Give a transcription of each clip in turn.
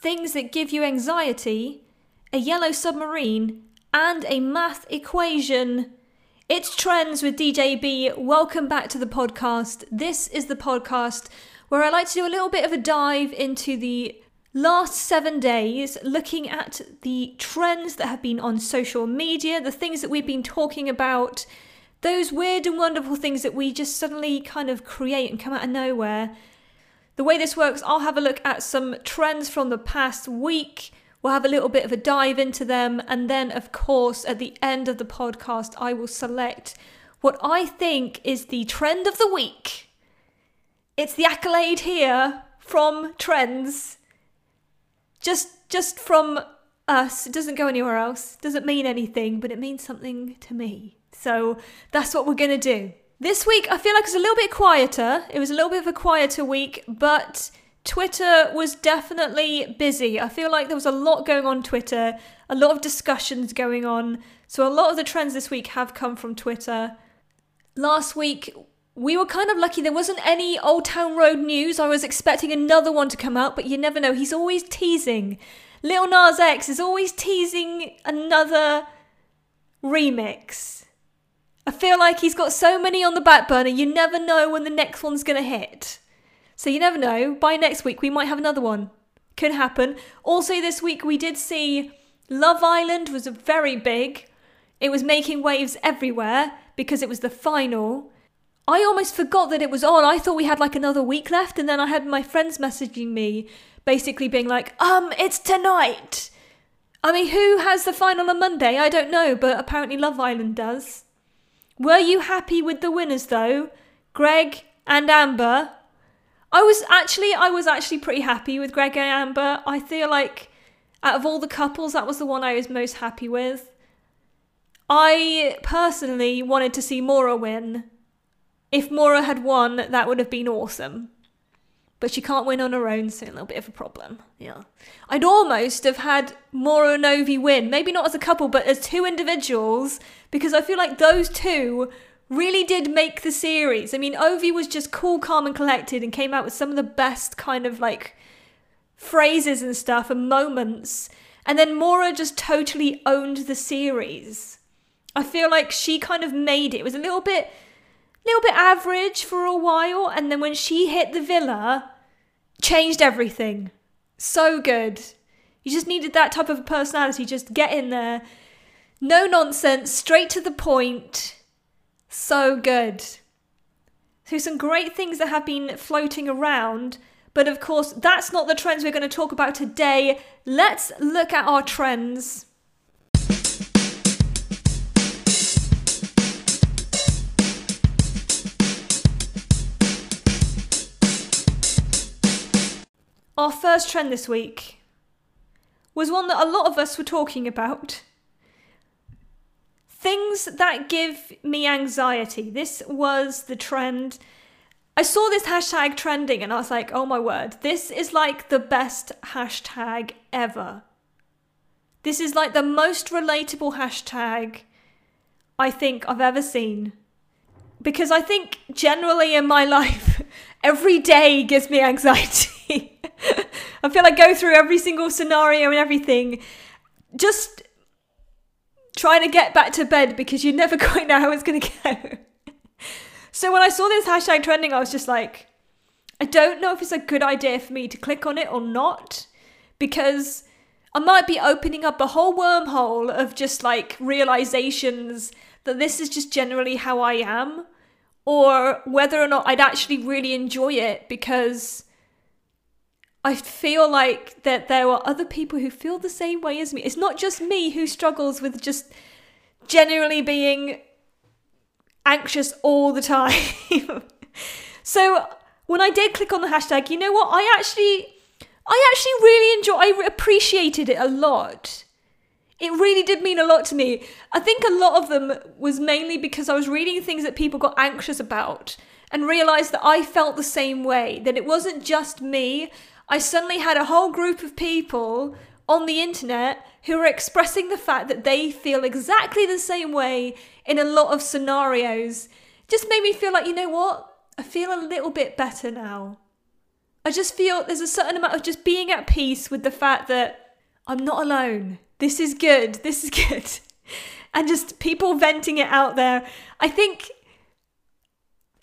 things that give you anxiety, a yellow submarine, and a math equation. It's Trends with DJB. Welcome back to the podcast. This is the podcast where I like to do a little bit of a dive into the last seven days, looking at the trends that have been on social media, the things that we've been talking about, those weird and wonderful things that we just suddenly kind of create and come out of nowhere. The way this works, I'll have a look at some trends from the past week. We'll have a little bit of a dive into them. And then, of course, at the end of the podcast, I will select what I think is the trend of the week. It's the accolade here from Trends. Just just from us. It doesn't go anywhere else. Doesn't mean anything, but it means something to me. So that's what we're going to do. This week, I feel like it's a little bit quieter. It was a little bit of a quieter week, but Twitter was definitely busy. I feel like there was a lot going on Twitter, a lot of discussions going on. So a lot of the trends this week have come from Twitter. Last week, we were kind of lucky there wasn't any Old Town Road news. I was expecting another one to come out, but you never know. He's always teasing. Lil Nas X is always teasing another remix. I feel like he's got so many on the back burner, you never know when the next one's going to hit. So you never know. By next week, we might have another one. Could happen. Also, this week, we did see Love Island was very big. It was making waves everywhere because it was the final. I almost forgot that it was on. I thought we had like another week left, and then I had my friends messaging me, basically being like, um, it's tonight. I mean, who has the final on Monday? I don't know, but apparently Love Island does. Were you happy with the winners though? Greg and Amber? I was actually I was actually pretty happy with Greg and Amber. I feel like out of all the couples that was the one I was most happy with. I personally wanted to see Maura win. If Maura had won, that would have been awesome but she can't win on her own, so a little bit of a problem. Yeah. I'd almost have had Maura and Ovie win, maybe not as a couple, but as two individuals, because I feel like those two really did make the series. I mean, Ovie was just cool, calm, and collected and came out with some of the best kind of like phrases and stuff and moments. And then Maura just totally owned the series. I feel like she kind of made it. It was a little bit little bit average for a while, and then when she hit the villa, changed everything. So good. You just needed that type of personality. Just get in there. No nonsense, straight to the point. So good. So, some great things that have been floating around. But of course, that's not the trends we're going to talk about today. Let's look at our trends. Our first trend this week was one that a lot of us were talking about. Things that give me anxiety. This was the trend. I saw this hashtag trending and I was like, oh my word, this is like the best hashtag ever. This is like the most relatable hashtag I think I've ever seen. Because I think generally in my life, every day gives me anxiety. I feel like go through every single scenario and everything. Just trying to get back to bed because you never quite know how it's going to go. so when I saw this hashtag trending, I was just like, I don't know if it's a good idea for me to click on it or not because I might be opening up a whole wormhole of just like realizations that this is just generally how I am or whether or not I'd actually really enjoy it because I feel like that there are other people who feel the same way as me. It's not just me who struggles with just generally being anxious all the time. so when I did click on the hashtag, you know what? I actually I actually really enjoy I appreciated it a lot. It really did mean a lot to me. I think a lot of them was mainly because I was reading things that people got anxious about and realized that I felt the same way, that it wasn't just me. I suddenly had a whole group of people on the internet who are expressing the fact that they feel exactly the same way in a lot of scenarios. Just made me feel like, you know what? I feel a little bit better now. I just feel there's a certain amount of just being at peace with the fact that I'm not alone. This is good. This is good. and just people venting it out there. I think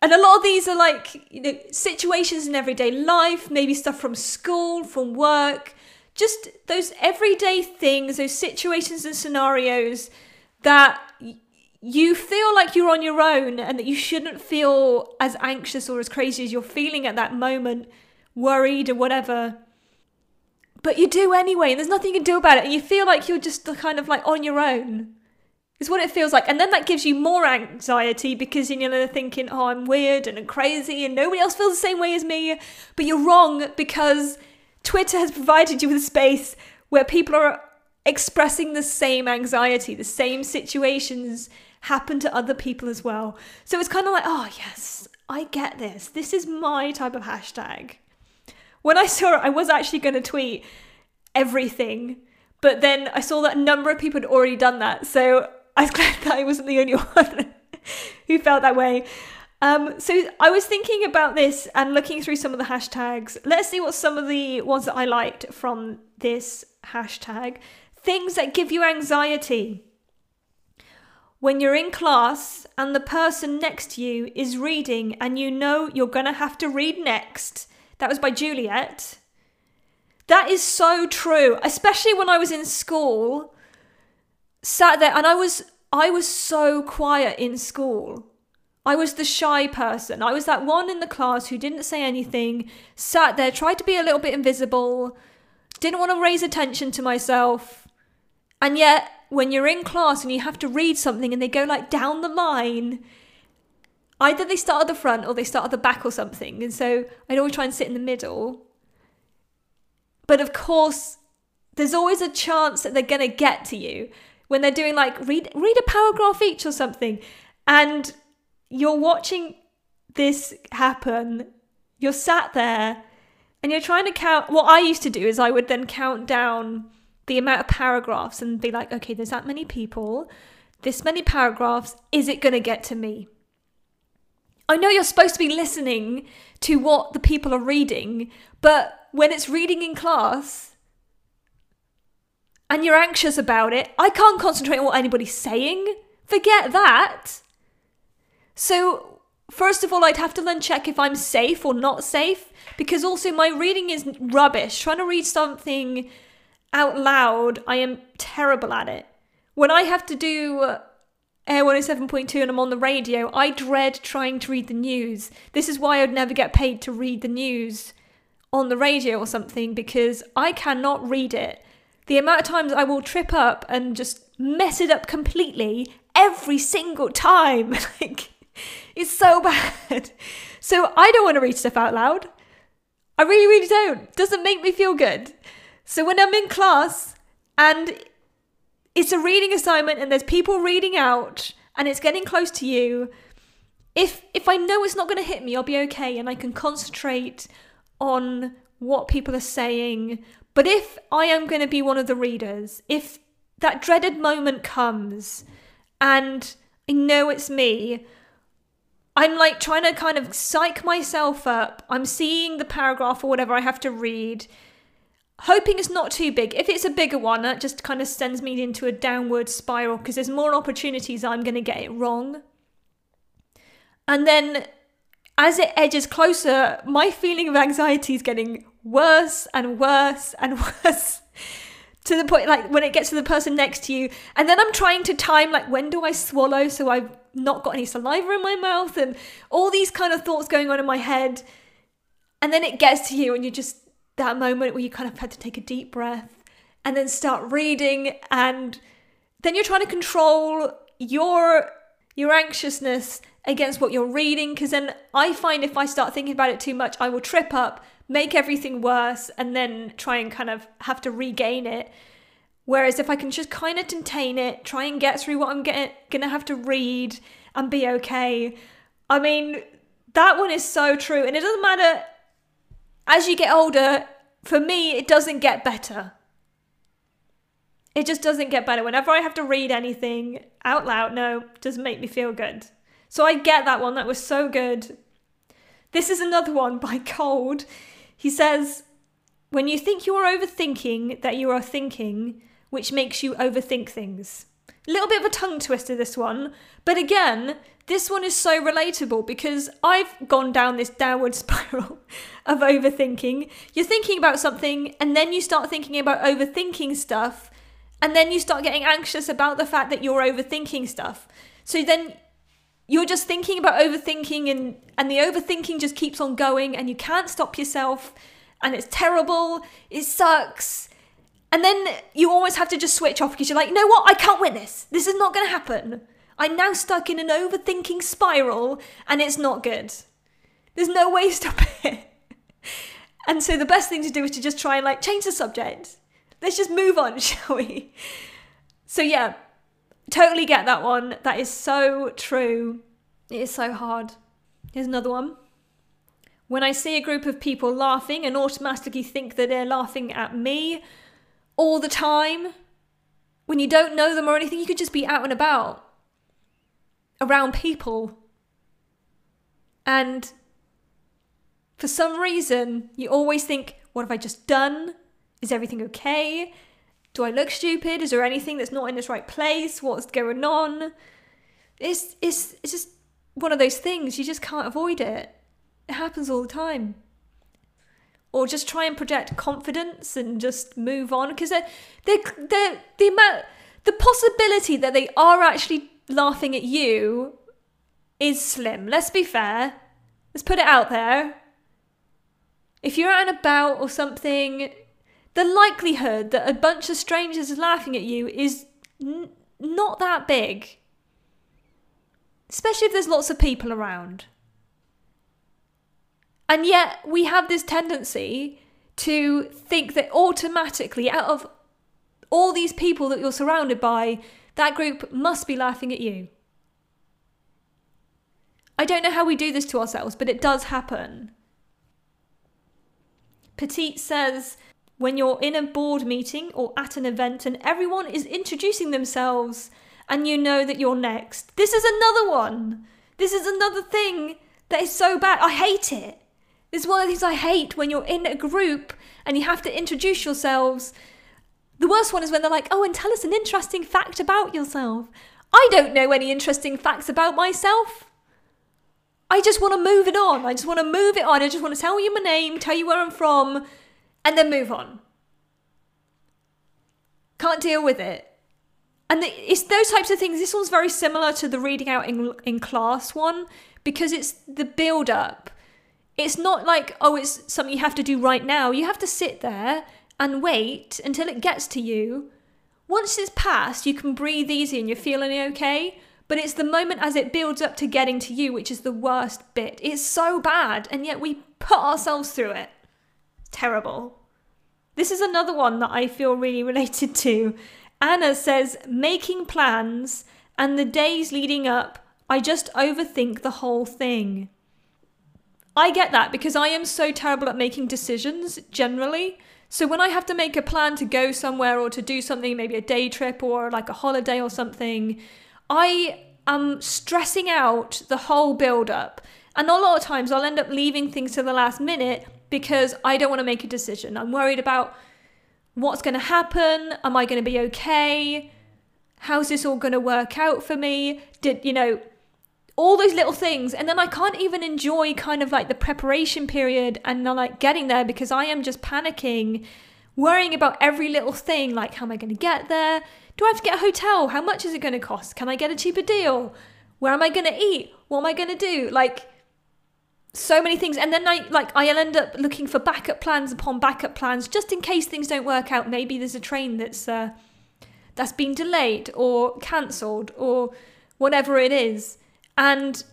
and a lot of these are like, you know, situations in everyday life, maybe stuff from school, from work, just those everyday things, those situations and scenarios that you feel like you're on your own and that you shouldn't feel as anxious or as crazy as you're feeling at that moment, worried or whatever. But you do anyway, and there's nothing you can do about it, and you feel like you're just kind of like on your own. Is what it feels like. And then that gives you more anxiety because you know they're thinking, oh, I'm weird and crazy and nobody else feels the same way as me. But you're wrong because Twitter has provided you with a space where people are expressing the same anxiety, the same situations happen to other people as well. So it's kind of like, oh, yes, I get this. This is my type of hashtag. When I saw it, I was actually going to tweet everything, but then I saw that a number of people had already done that. So I was glad that I wasn't the only one who felt that way. Um, so I was thinking about this and looking through some of the hashtags. Let's see what some of the ones that I liked from this hashtag. Things that give you anxiety. When you're in class and the person next to you is reading and you know you're going to have to read next. That was by Juliet. That is so true, especially when I was in school sat there and I was I was so quiet in school. I was the shy person. I was that one in the class who didn't say anything, sat there, tried to be a little bit invisible, didn't want to raise attention to myself. And yet, when you're in class and you have to read something and they go like down the line, either they start at the front or they start at the back or something. And so I'd always try and sit in the middle. But of course, there's always a chance that they're going to get to you when they're doing like read read a paragraph each or something. And you're watching this happen. You're sat there and you're trying to count what i used to do is i would then count down the amount of paragraphs and be like okay there's that many people. This many paragraphs. Is it going to get to me? I know you're supposed to be listening to what the people are reading but when it's reading in class and you're anxious about it, I can't concentrate on what anybody's saying. Forget that. So, first of all, I'd have to then check if I'm safe or not safe, because also my reading is rubbish. Trying to read something out loud, I am terrible at it. When I have to do uh, Air 107.2 and I'm on the radio, I dread trying to read the news. This is why I'd never get paid to read the news on the radio or something, because I cannot read it the amount of times I will trip up and just mess it up completely every single time. like, it's so bad. So I don't want to read stuff out loud. I really, really don't. Doesn't make me feel good. So when I'm in class and it's a reading assignment and there's people reading out and it's getting close to you, if if I know it's not going to hit me, I'll be okay and I can concentrate on what people are saying, but if I am going to be one of the readers, if that dreaded moment comes and I know it's me, I'm like trying to kind of psych myself up. I'm seeing the paragraph or whatever I have to read, hoping it's not too big. If it's a bigger one, that just kind of sends me into a downward spiral because there's more opportunities I'm going to get it wrong. And then as it edges closer, my feeling of anxiety is getting worse and worse and worse. To the point like when it gets to the person next to you. And then i'm trying to time like when do i swallow so i've not got any saliva in my mouth and all these kind of thoughts going on in my head. And then it gets to you and you just that moment where you kind of had to take a deep breath and then start reading and then you're trying to control your your anxiousness against what you're reading. Because then i find if i start thinking about it too much i will trip up make everything worse and then try and kind of have to regain it. Whereas if I can just kind of contain it, try and get through what I'm get- gonna have to read and be okay. I mean, that one is so true. And it doesn't matter as you get older, for me, it doesn't get better. It just doesn't get better. Whenever I have to read anything out loud, no, doesn't make me feel good. So I get that one. That was so good. This is another one by Cold. He says, when you think you are overthinking, that you are thinking, which makes you overthink things. A little bit of a tongue twister, this one. But again, this one is so relatable because I've gone down this downward spiral of overthinking. You're thinking about something, and then you start thinking about overthinking stuff, and then you start getting anxious about the fact that you're overthinking stuff. So then you're just thinking about overthinking, and, and the overthinking just keeps on going, and you can't stop yourself, and it's terrible, it sucks and then you always have to just switch off because you're like, you know what? I can't win this. This is not going to happen. I'm now stuck in an overthinking spiral and it's not good. There's no way to stop it. and so the best thing to do is to just try and like change the subject. Let's just move on, shall we? So yeah, totally get that one. That is so true. It is so hard. Here's another one. When I see a group of people laughing and automatically think that they're laughing at me, all the time. When you don't know them or anything, you could just be out and about around people. And for some reason, you always think, what have I just done? Is everything okay? Do I look stupid? Is there anything that's not in this right place? What's going on? It's, it's, it's just one of those things, you just can't avoid it. It happens all the time or just try and project confidence and just move on because they're, they're, they're, the amount the possibility that they are actually laughing at you is slim let's be fair let's put it out there if you're out and about or something the likelihood that a bunch of strangers is laughing at you is n- not that big especially if there's lots of people around and yet we have this tendency to think that automatically, out of all these people that you're surrounded by, that group must be laughing at you. I don't know how we do this to ourselves, but it does happen. Petite says, when you're in a board meeting or at an event and everyone is introducing themselves and you know that you're next, this is another one. This is another thing that is so bad. I hate it. This is one of the things I hate when you're in a group and you have to introduce yourselves. The worst one is when they're like, oh, and tell us an interesting fact about yourself. I don't know any interesting facts about myself. I just want to move it on. I just want to move it on. I just want to tell you my name, tell you where I'm from, and then move on. Can't deal with it. And it's those types of things. This one's very similar to the reading out in, in class one because it's the build up it's not like, oh, it's something you have to do right now. You have to sit there and wait until it gets to you. Once it's passed, you can breathe easy and you're feeling okay. But it's the moment as it builds up to getting to you, which is the worst bit. It's so bad, and yet we put ourselves through it. Terrible. This is another one that I feel really related to. Anna says, making plans and the days leading up, I just overthink the whole thing. I get that because I am so terrible at making decisions generally. So when I have to make a plan to go somewhere or to do something, maybe a day trip or like a holiday or something, I am stressing out the whole build up. And a lot of times I'll end up leaving things to the last minute because I don't want to make a decision. I'm worried about what's going to happen. Am I going to be okay? How's this all going to work out for me? Did, you know, all those little things and then i can't even enjoy kind of like the preparation period and like getting there because i am just panicking worrying about every little thing like how am i going to get there do i have to get a hotel how much is it going to cost can i get a cheaper deal where am i going to eat what am i going to do like so many things and then i like i'll end up looking for backup plans upon backup plans just in case things don't work out maybe there's a train that's uh, that's been delayed or cancelled or whatever it is and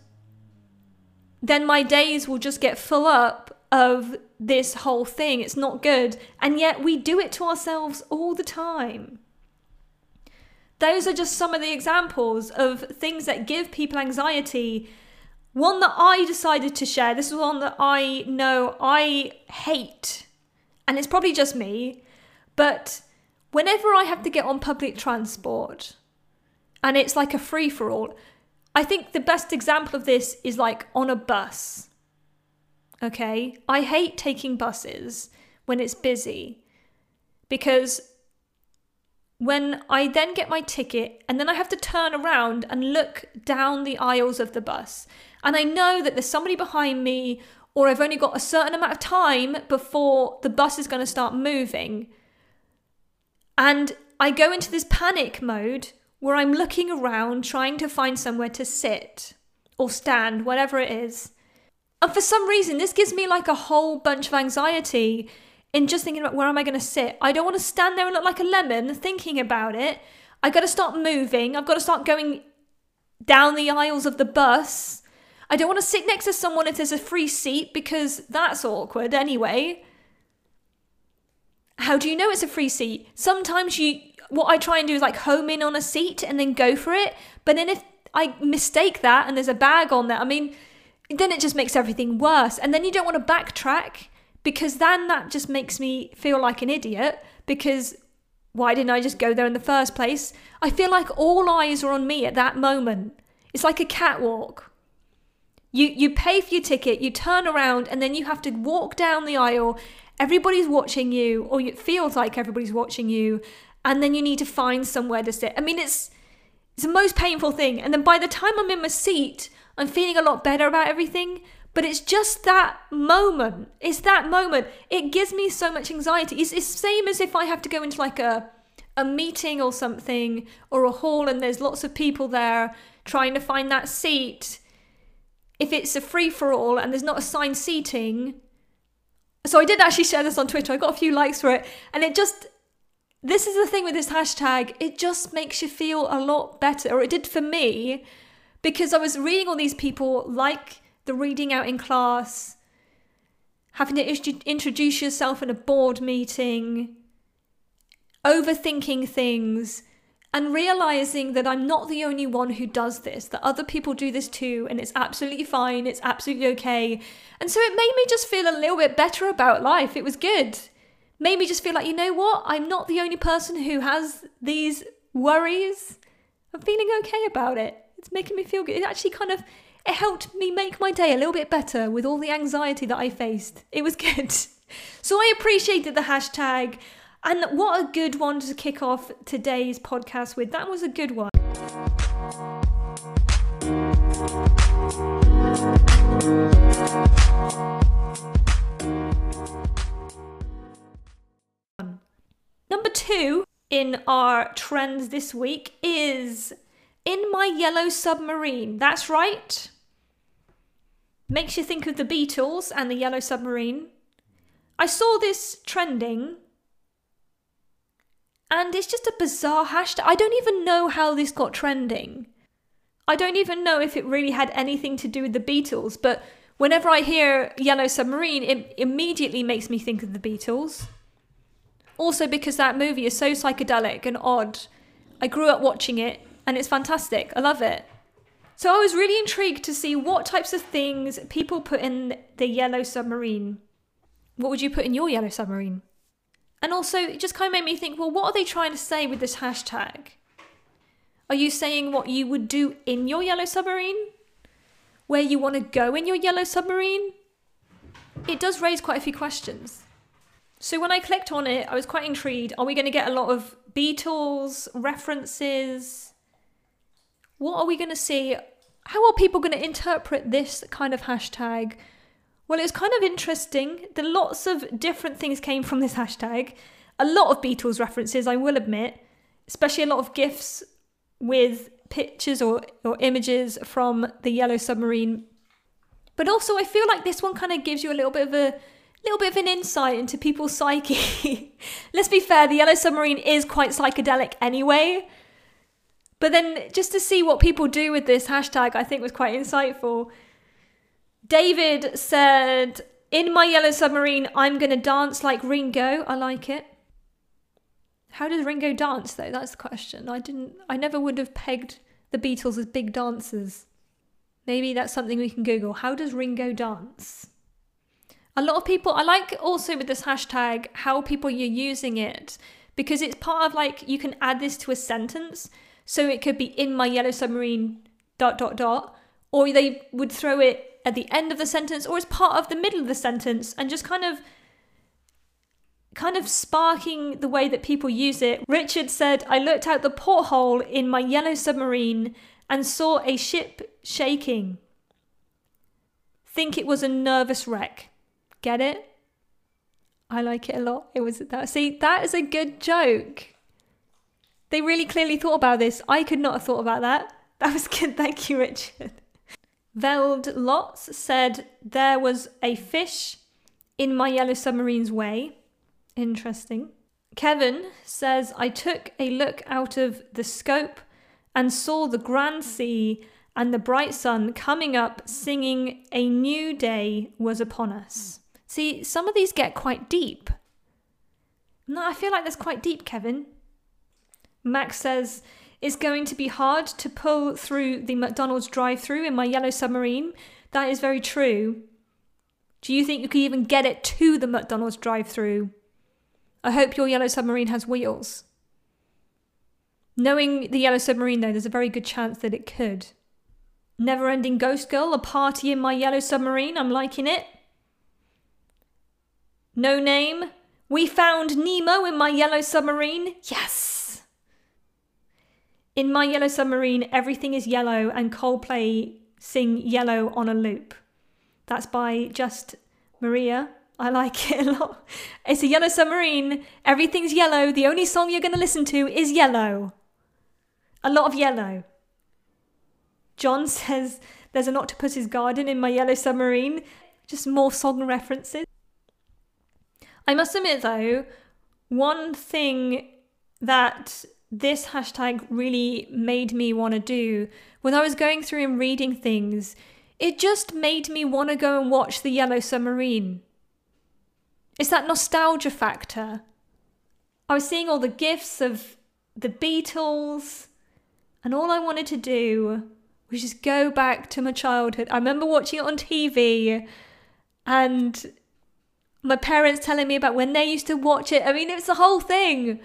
then my days will just get full up of this whole thing. It's not good. And yet we do it to ourselves all the time. Those are just some of the examples of things that give people anxiety. One that I decided to share, this is one that I know I hate, and it's probably just me, but whenever I have to get on public transport and it's like a free for all, I think the best example of this is like on a bus. Okay. I hate taking buses when it's busy because when I then get my ticket and then I have to turn around and look down the aisles of the bus, and I know that there's somebody behind me, or I've only got a certain amount of time before the bus is going to start moving. And I go into this panic mode where I'm looking around trying to find somewhere to sit or stand, whatever it is. And for some reason, this gives me like a whole bunch of anxiety in just thinking about where am I going to sit. I don't want to stand there and look like a lemon thinking about it. I got to start moving. I've got to start going down the aisles of the bus. I don't want to sit next to someone if there's a free seat because that's awkward anyway. How do you know it's a free seat? Sometimes you what I try and do is like home in on a seat and then go for it. But then if I mistake that and there's a bag on there, I mean, then it just makes everything worse. And then you don't want to backtrack because then that just makes me feel like an idiot because why didn't I just go there in the first place? I feel like all eyes are on me at that moment. It's like a catwalk. You you pay for your ticket, you turn around and then you have to walk down the aisle. Everybody's watching you or it feels like everybody's watching you and then you need to find somewhere to sit. I mean it's it's the most painful thing. And then by the time I'm in my seat, I'm feeling a lot better about everything. But it's just that moment. It's that moment. It gives me so much anxiety. It's the same as if I have to go into like a a meeting or something or a hall and there's lots of people there trying to find that seat. If it's a free for all and there's not assigned seating. So I did actually share this on Twitter. I got a few likes for it. And it just this is the thing with this hashtag, it just makes you feel a lot better, or it did for me, because I was reading all these people like the reading out in class, having to introduce yourself in a board meeting, overthinking things, and realizing that I'm not the only one who does this, that other people do this too, and it's absolutely fine, it's absolutely okay. And so it made me just feel a little bit better about life. It was good. Made me just feel like, you know what? I'm not the only person who has these worries. I'm feeling okay about it. It's making me feel good. It actually kind of it helped me make my day a little bit better with all the anxiety that I faced. It was good. So I appreciated the hashtag. And what a good one to kick off today's podcast with. That was a good one. Number two in our trends this week is In My Yellow Submarine. That's right. Makes you think of the Beatles and the Yellow Submarine. I saw this trending and it's just a bizarre hashtag. I don't even know how this got trending. I don't even know if it really had anything to do with the Beatles, but whenever I hear Yellow Submarine, it immediately makes me think of the Beatles. Also, because that movie is so psychedelic and odd. I grew up watching it and it's fantastic. I love it. So I was really intrigued to see what types of things people put in the yellow submarine. What would you put in your yellow submarine? And also, it just kind of made me think well, what are they trying to say with this hashtag? Are you saying what you would do in your yellow submarine? Where you want to go in your yellow submarine? It does raise quite a few questions. So when I clicked on it, I was quite intrigued. Are we going to get a lot of Beatles references? What are we going to see? How are people going to interpret this kind of hashtag? Well, it was kind of interesting. The lots of different things came from this hashtag. A lot of Beatles references, I will admit, especially a lot of GIFs with pictures or, or images from the Yellow Submarine. But also, I feel like this one kind of gives you a little bit of a little bit of an insight into people's psyche. Let's be fair, the Yellow Submarine is quite psychedelic anyway. But then just to see what people do with this hashtag, I think was quite insightful. David said, In my yellow submarine, I'm going to dance like Ringo. I like it. How does Ringo dance, though? That's the question. I didn't, I never would have pegged the Beatles as big dancers. Maybe that's something we can Google. How does Ringo dance? A lot of people, I like also with this hashtag how people you're using it because it's part of like you can add this to a sentence. So it could be in my yellow submarine dot dot dot, or they would throw it at the end of the sentence or as part of the middle of the sentence and just kind of kind of sparking the way that people use it. Richard said, I looked out the porthole in my yellow submarine and saw a ship shaking. Think it was a nervous wreck. Get it? I like it a lot. It was that. See, that is a good joke. They really clearly thought about this. I could not have thought about that. That was good. Thank you, Richard. Veld Lots said there was a fish in my yellow submarine's way. Interesting. Kevin says I took a look out of the scope and saw the grand sea and the bright sun coming up singing a new day was upon us. See, some of these get quite deep. No, I feel like that's quite deep, Kevin. Max says it's going to be hard to pull through the McDonald's drive through in my yellow submarine. That is very true. Do you think you could even get it to the McDonald's drive through? I hope your yellow submarine has wheels. Knowing the yellow submarine, though, there's a very good chance that it could. Never ending Ghost Girl, a party in my yellow submarine. I'm liking it. No name. We found Nemo in my yellow submarine. Yes. In my yellow submarine, everything is yellow, and Coldplay sing Yellow on a loop. That's by Just Maria. I like it a lot. It's a yellow submarine. Everything's yellow. The only song you're going to listen to is Yellow. A lot of yellow. John says there's an octopus's garden in my yellow submarine. Just more song references. I must admit though, one thing that this hashtag really made me want to do when I was going through and reading things, it just made me want to go and watch The Yellow Submarine. It's that nostalgia factor. I was seeing all the gifs of the Beatles, and all I wanted to do was just go back to my childhood. I remember watching it on TV and my parents telling me about when they used to watch it. I mean, it was the whole thing.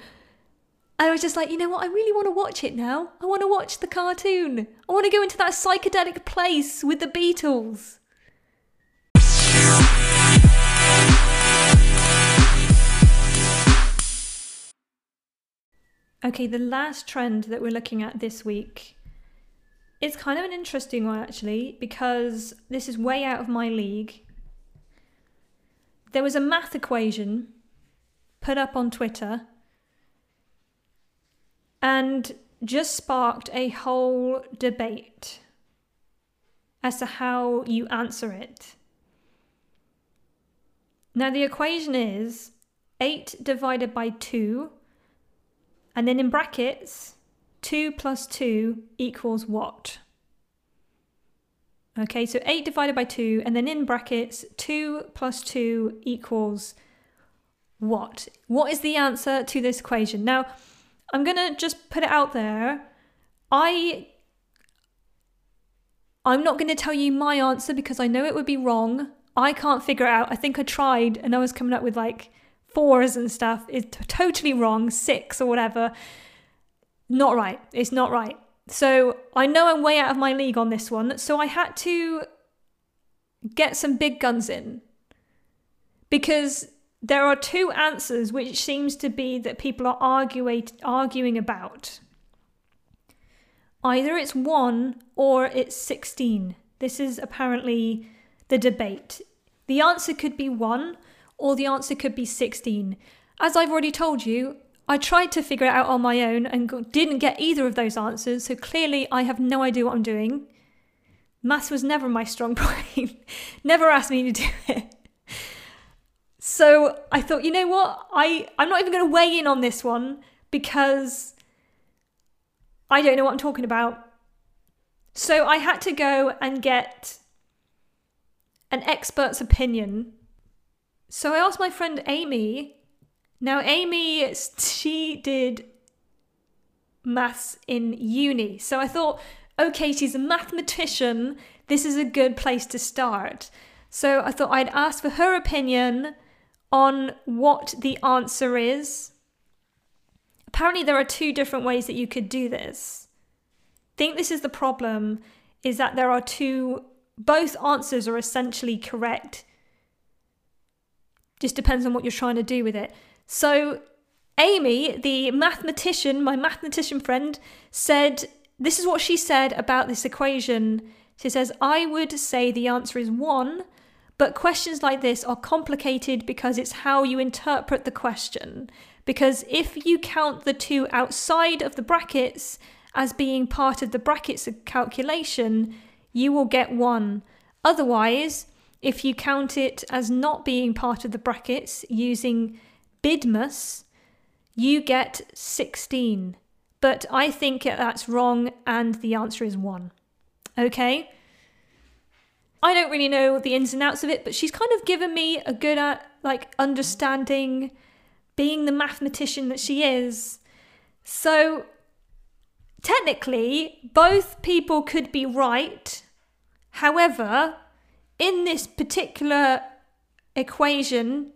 I was just like, you know what? I really want to watch it now. I want to watch the cartoon. I want to go into that psychedelic place with the Beatles. Okay, the last trend that we're looking at this week is kind of an interesting one actually because this is way out of my league. There was a math equation put up on Twitter and just sparked a whole debate as to how you answer it. Now, the equation is 8 divided by 2 and then in brackets, 2 plus 2 equals what? Okay, so 8 divided by 2, and then in brackets, 2 plus 2 equals what? What is the answer to this equation? Now, I'm to just put it out there. I I'm not to tell you my answer because I know it would be wrong. I can't figure it out. I think I tried and I was coming up with like fours and stuff t- totally wrong, six or whatever. Not right. It's not right. So I know I'm way out of my league on this one. So I had to get some big guns in because there are two answers which seems to be that people are arguing arguing about. Either it's 1 or it's 16. This is apparently the debate. The answer could be 1 or the answer could be 16. As I've already told you, I tried to figure it out on my own and didn't get either of those answers, so clearly I have no idea what I'm doing. Maths was never my strong point, never asked me to do it. So I thought, you know what? I, I'm not even going to weigh in on this one because I don't know what I'm talking about. So I had to go and get an expert's opinion so I asked my friend Amy. Now, Amy, she did maths in uni. So I thought, okay, she's a mathematician. This is a good place to start. So I thought I'd ask for her opinion on what the answer is. Apparently, there are two different ways that you could do this. I think this is the problem is that there are two both answers are essentially correct. Just depends on what you're trying to do with it. So, Amy, the mathematician, my mathematician friend, said this is what she said about this equation. She says, I would say the answer is one, but questions like this are complicated because it's how you interpret the question. Because if you count the two outside of the brackets as being part of the brackets calculation, you will get one. Otherwise, if you count it as not being part of the brackets using BIDMAS, you get 16. But I think that's wrong and the answer is 1. Okay? I don't really know the ins and outs of it, but she's kind of given me a good uh, like understanding being the mathematician that she is. So technically, both people could be right. However, in this particular equation,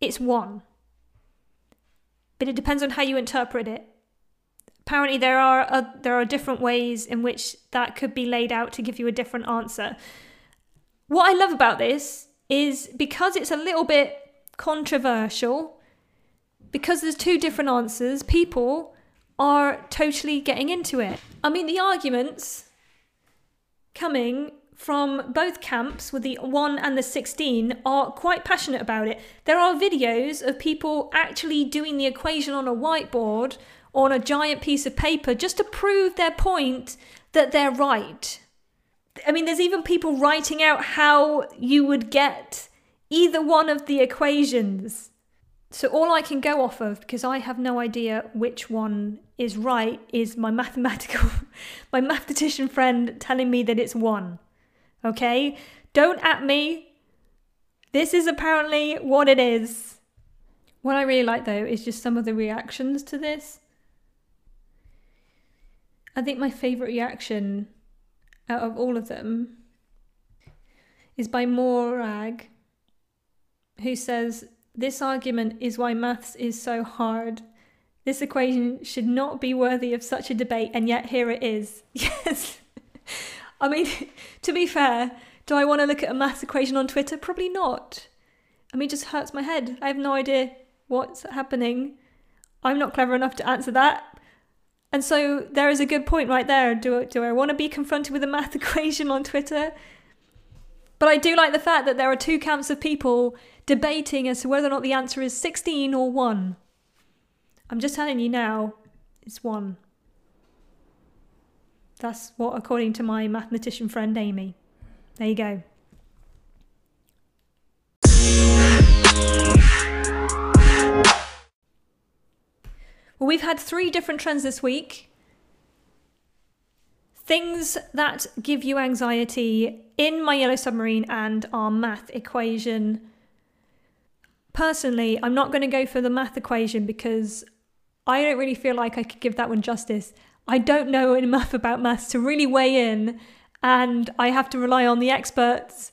it's one. But it depends on how you interpret it. Apparently, there are uh, there are different ways in which that could be laid out to give you a different answer. What I love about this is because it's a little bit controversial, because there's two different answers, people are totally getting into it. I mean, the arguments coming from both camps with the 1 and the 16 are quite passionate about it. There are videos of people actually doing the equation on a whiteboard or on a giant piece of paper just to prove their point that they're right. I mean, there's even people writing out how you would get either one of the equations. So all I can go off of, because I have no idea which one is right, is my mathematical, my mathematician friend telling me that it's one. Okay? Don't at me. This is apparently what it is. What I really like though is just some of the reactions to this. I think my favourite reaction out of all of them is by Morag, who says, This argument is why maths is so hard. This equation should not be worthy of such a debate, and yet here it is. Yes. I mean, to be fair, do I want to look at a maths equation on Twitter? Probably not. I mean, it just hurts my head. I have no idea what's happening. I'm not clever enough to answer that. And so there is a good point right there. Do, do I want to be confronted with a math equation on Twitter? But I do like the fact that there are two camps of people debating as to whether or not the answer is 16 or 1. I'm just telling you now, it's 1. That's what, according to my mathematician friend Amy. There you go. We've had three different trends this week. Things that give you anxiety in my yellow submarine and our math equation. Personally, I'm not going to go for the math equation because I don't really feel like I could give that one justice. I don't know enough about maths to really weigh in, and I have to rely on the experts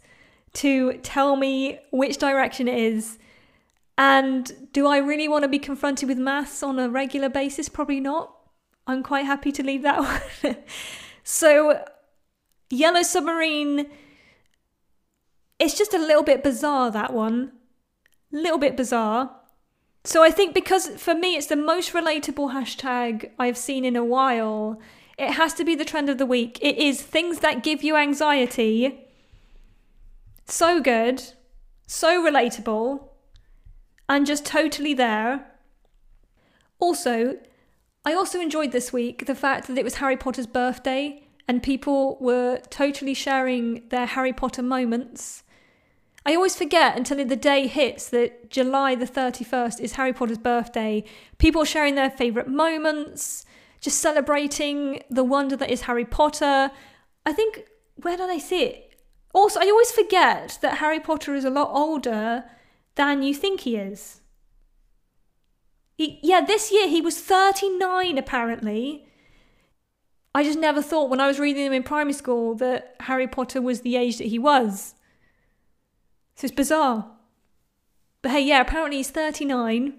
to tell me which direction it is. And do I really want to be confronted with maths on a regular basis? Probably not. I'm quite happy to leave that one. so, Yellow Submarine, it's just a little bit bizarre, that one. Little bit bizarre. So I think because for me it's the most relatable hashtag I've seen in a while, it has to be the trend of the week. It is things that give you anxiety. So good, so relatable, and just totally there. Also, I also enjoyed this week the fact that it was Harry Potter's birthday and people were totally sharing their Harry Potter moments I always forget until the day hits that July the 31st is Harry Potter's birthday. People sharing their favourite moments, just celebrating the wonder that is Harry Potter. I think, where did I see it? Also, I always forget that Harry Potter is a lot older than you think he is. He, yeah, this year he was 39 apparently. I just never thought when I was reading them in primary school that Harry Potter was the age that he was. So it's bizarre. But hey, yeah, apparently he's 39.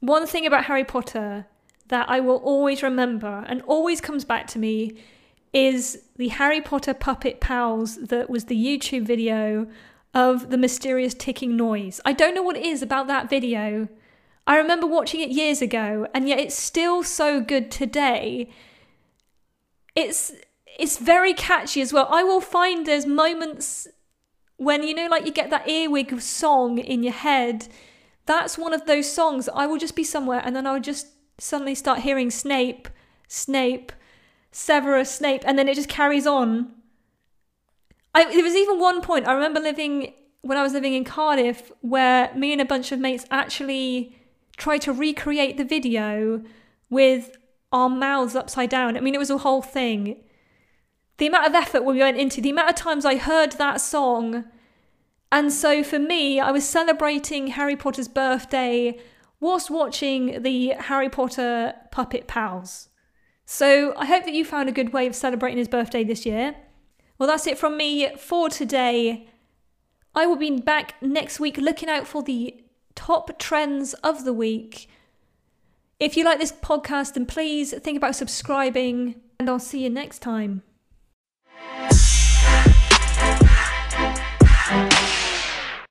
One thing about Harry Potter that I will always remember and always comes back to me is the Harry Potter Puppet Pals that was the YouTube video of the mysterious ticking noise. I don't know what it is about that video. I remember watching it years ago, and yet it's still so good today. It's it's very catchy as well. I will find there's moments when you know, like you get that earwig song in your head. That's one of those songs. I will just be somewhere, and then I'll just suddenly start hearing Snape, Snape, Severus Snape, and then it just carries on. I, there was even one point I remember living when I was living in Cardiff where me and a bunch of mates actually tried to recreate the video with our mouths upside down. I mean, it was a whole thing. The amount of effort we went into, the amount of times I heard that song. And so for me, I was celebrating Harry Potter's birthday whilst watching the Harry Potter Puppet Pals. So I hope that you found a good way of celebrating his birthday this year. Well, that's it from me for today. I will be back next week looking out for the top trends of the week. If you like this podcast, then please think about subscribing, and I'll see you next time.